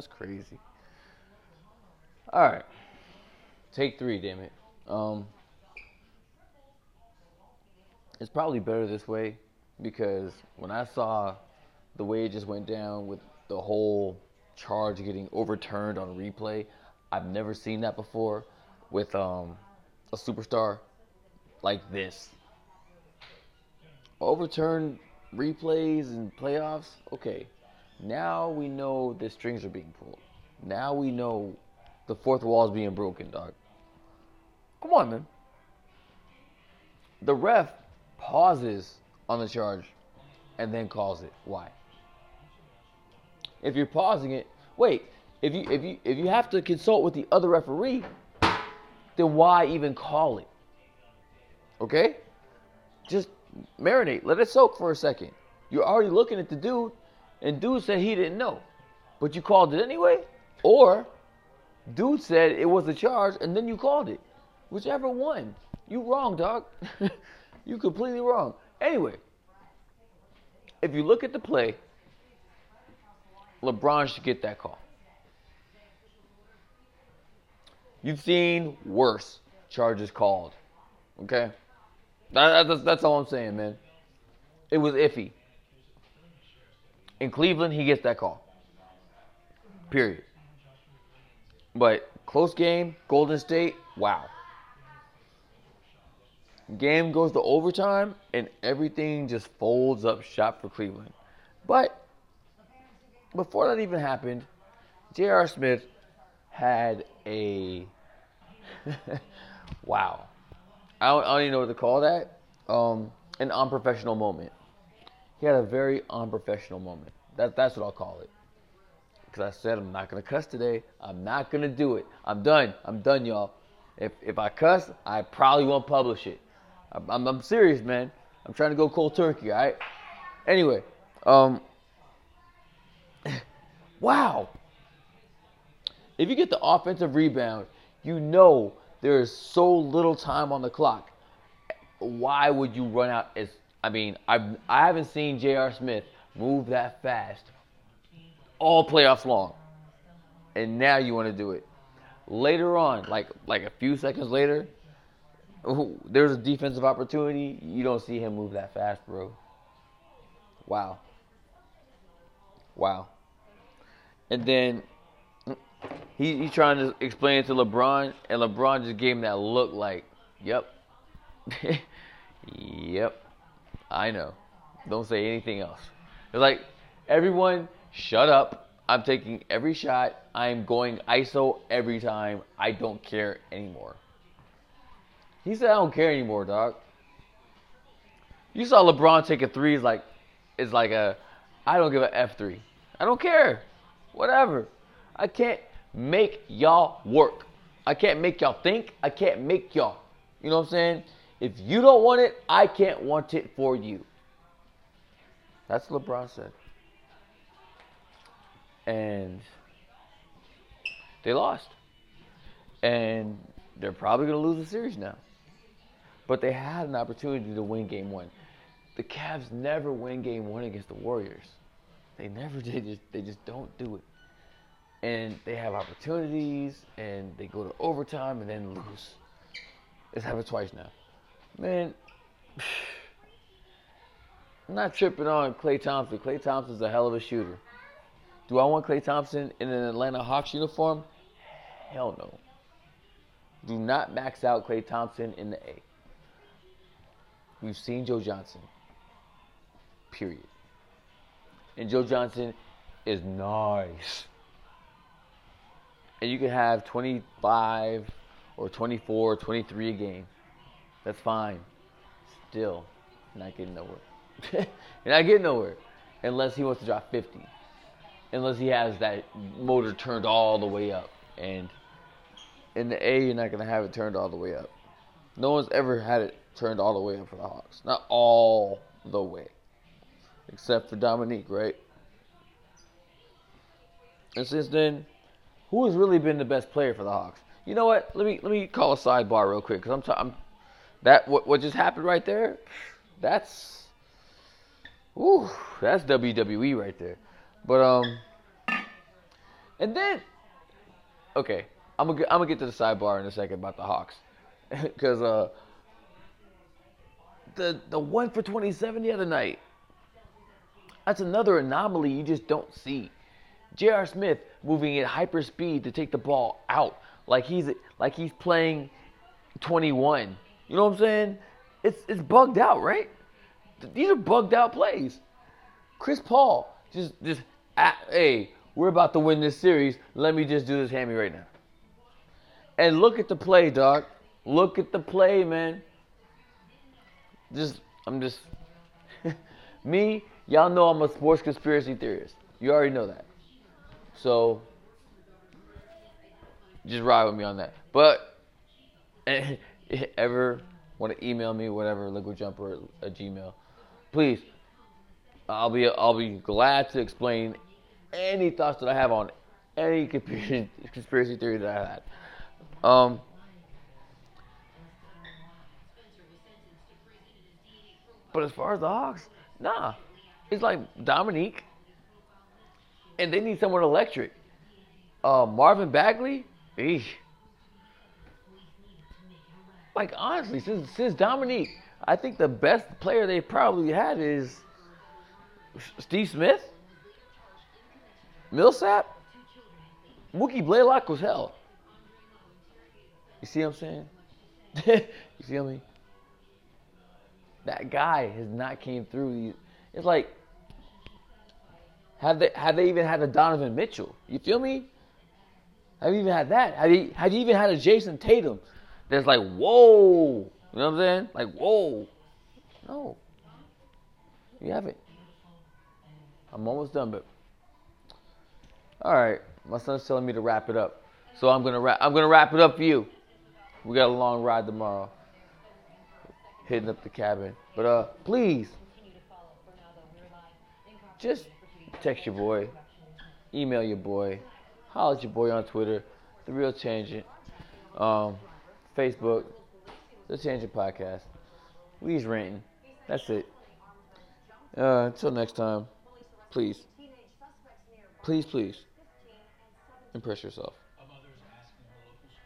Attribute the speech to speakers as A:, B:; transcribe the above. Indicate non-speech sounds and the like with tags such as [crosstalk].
A: That's crazy. All right. Take three, damn it. Um, it's probably better this way because when I saw the way it just went down with the whole charge getting overturned on replay, I've never seen that before with um, a superstar like this. Overturned replays and playoffs, okay. Now we know the strings are being pulled. Now we know the fourth wall is being broken, dog. Come on, man. The ref pauses on the charge and then calls it. Why? If you're pausing it, wait. If you if you if you have to consult with the other referee, then why even call it? Okay? Just marinate. Let it soak for a second. You're already looking at the dude, and dude said he didn't know, but you called it anyway. Or dude said it was a charge, and then you called it. Whichever one. You wrong, dog. [laughs] you completely wrong. Anyway, if you look at the play, LeBron should get that call. You've seen worse charges called. Okay? That, that's, that's all I'm saying, man. It was iffy. In Cleveland, he gets that call. Period. But close game, Golden State, wow. Game goes to overtime, and everything just folds up shop for Cleveland. But before that even happened, J.R. Smith had a [laughs] wow. I don't, I don't, even know what to call that. Um, an unprofessional moment. He had a very unprofessional moment. That, that's what I'll call it. Because I said I'm not gonna cuss today. I'm not gonna do it. I'm done. I'm done, y'all. If if I cuss, I probably won't publish it. I'm, I'm, I'm serious, man. I'm trying to go cold turkey. All right. Anyway, um, [laughs] wow. If you get the offensive rebound, you know there is so little time on the clock. Why would you run out as I mean, I've I haven't seen J.R. Smith move that fast all playoffs long. And now you want to do it. Later on, like like a few seconds later, there's a defensive opportunity. You don't see him move that fast, bro. Wow. Wow. And then he, he's trying to explain it to LeBron, and LeBron just gave him that look like, yep. [laughs] yep. I know. Don't say anything else. It's like, everyone, shut up. I'm taking every shot. I'm going ISO every time. I don't care anymore. He said, I don't care anymore, dog. You saw LeBron take a three, is like, it's like a, I don't give a F3. I don't care. Whatever. I can't make y'all work. I can't make y'all think. I can't make y'all. You know what I'm saying? If you don't want it, I can't want it for you. That's what LeBron said. And they lost. And they're probably going to lose the series now. But they had an opportunity to win game one. The Cavs never win game one against the Warriors. They never [laughs] did. Just, they just don't do it. And they have opportunities, and they go to overtime and then lose. It's happened twice now. Man, I'm [sighs] not tripping on Klay Thompson. Klay Thompson's a hell of a shooter. Do I want Klay Thompson in an Atlanta Hawks uniform? Hell no. Do not max out Klay Thompson in the A. We've seen Joe Johnson. Period. And Joe Johnson is nice. And you can have 25 or 24, 23 a game. That's fine. Still, not getting nowhere. [laughs] You're not getting nowhere unless he wants to drop 50. Unless he has that motor turned all the way up. And in the A, you're not going to have it turned all the way up. No one's ever had it turned all the way up for the Hawks. Not all the way. Except for Dominique, right? And since then, who has really been the best player for the Hawks? You know what? Let me let me call a sidebar real quick because I'm, t- I'm that what what just happened right there. That's Ooh, that's WWE right there. But um, And then, okay, I'm gonna I'm gonna get to the sidebar in a second about the Hawks, [laughs] because uh, the the one for 27 the other night. That's another anomaly you just don't see. J.R. Smith moving at hyper speed to take the ball out like he's like he's playing 21. You know what I'm saying? It's it's bugged out, right? These are bugged out plays. Chris Paul just just hey, we're about to win this series. Let me just do this hammy right now. And look at the play, dog. Look at the play, man. Just I'm just [laughs] me. Y'all know I'm a sports conspiracy theorist. You already know that. So just ride with me on that. But [laughs] [laughs] ever want to email me, whatever, liquid jumper at Gmail, please. I'll be I'll be glad to explain any thoughts that I have on any [laughs] conspiracy theory that I had. Um, but as far as the Hawks, nah, it's like Dominique, and they need someone electric. Uh, Marvin Bagley, eesh. Like honestly, since since Dominique, I think the best player they probably had is Steve Smith, Millsap, Mookie Blaylock was hell. You see what I'm saying? [laughs] you feel me? That guy has not came through. It's like have they have they even had a Donovan Mitchell? You feel me? Have you even had that? Have you have you even had a Jayson Tatum? That's like whoa. You know what I'm saying? Like whoa. No. You haven't. I'm almost done, but all right. My son's telling me to wrap it up, so I'm gonna wrap. I'm gonna wrap it up for you. We got a long ride tomorrow, hitting up the cabin. But uh, please, just text your boy, email your boy, holler at your boy on Twitter, the Real Tangent, um, Facebook, the Tangent Podcast. We's ranting. That's it. Uh, until next time please, please, please, impress yourself.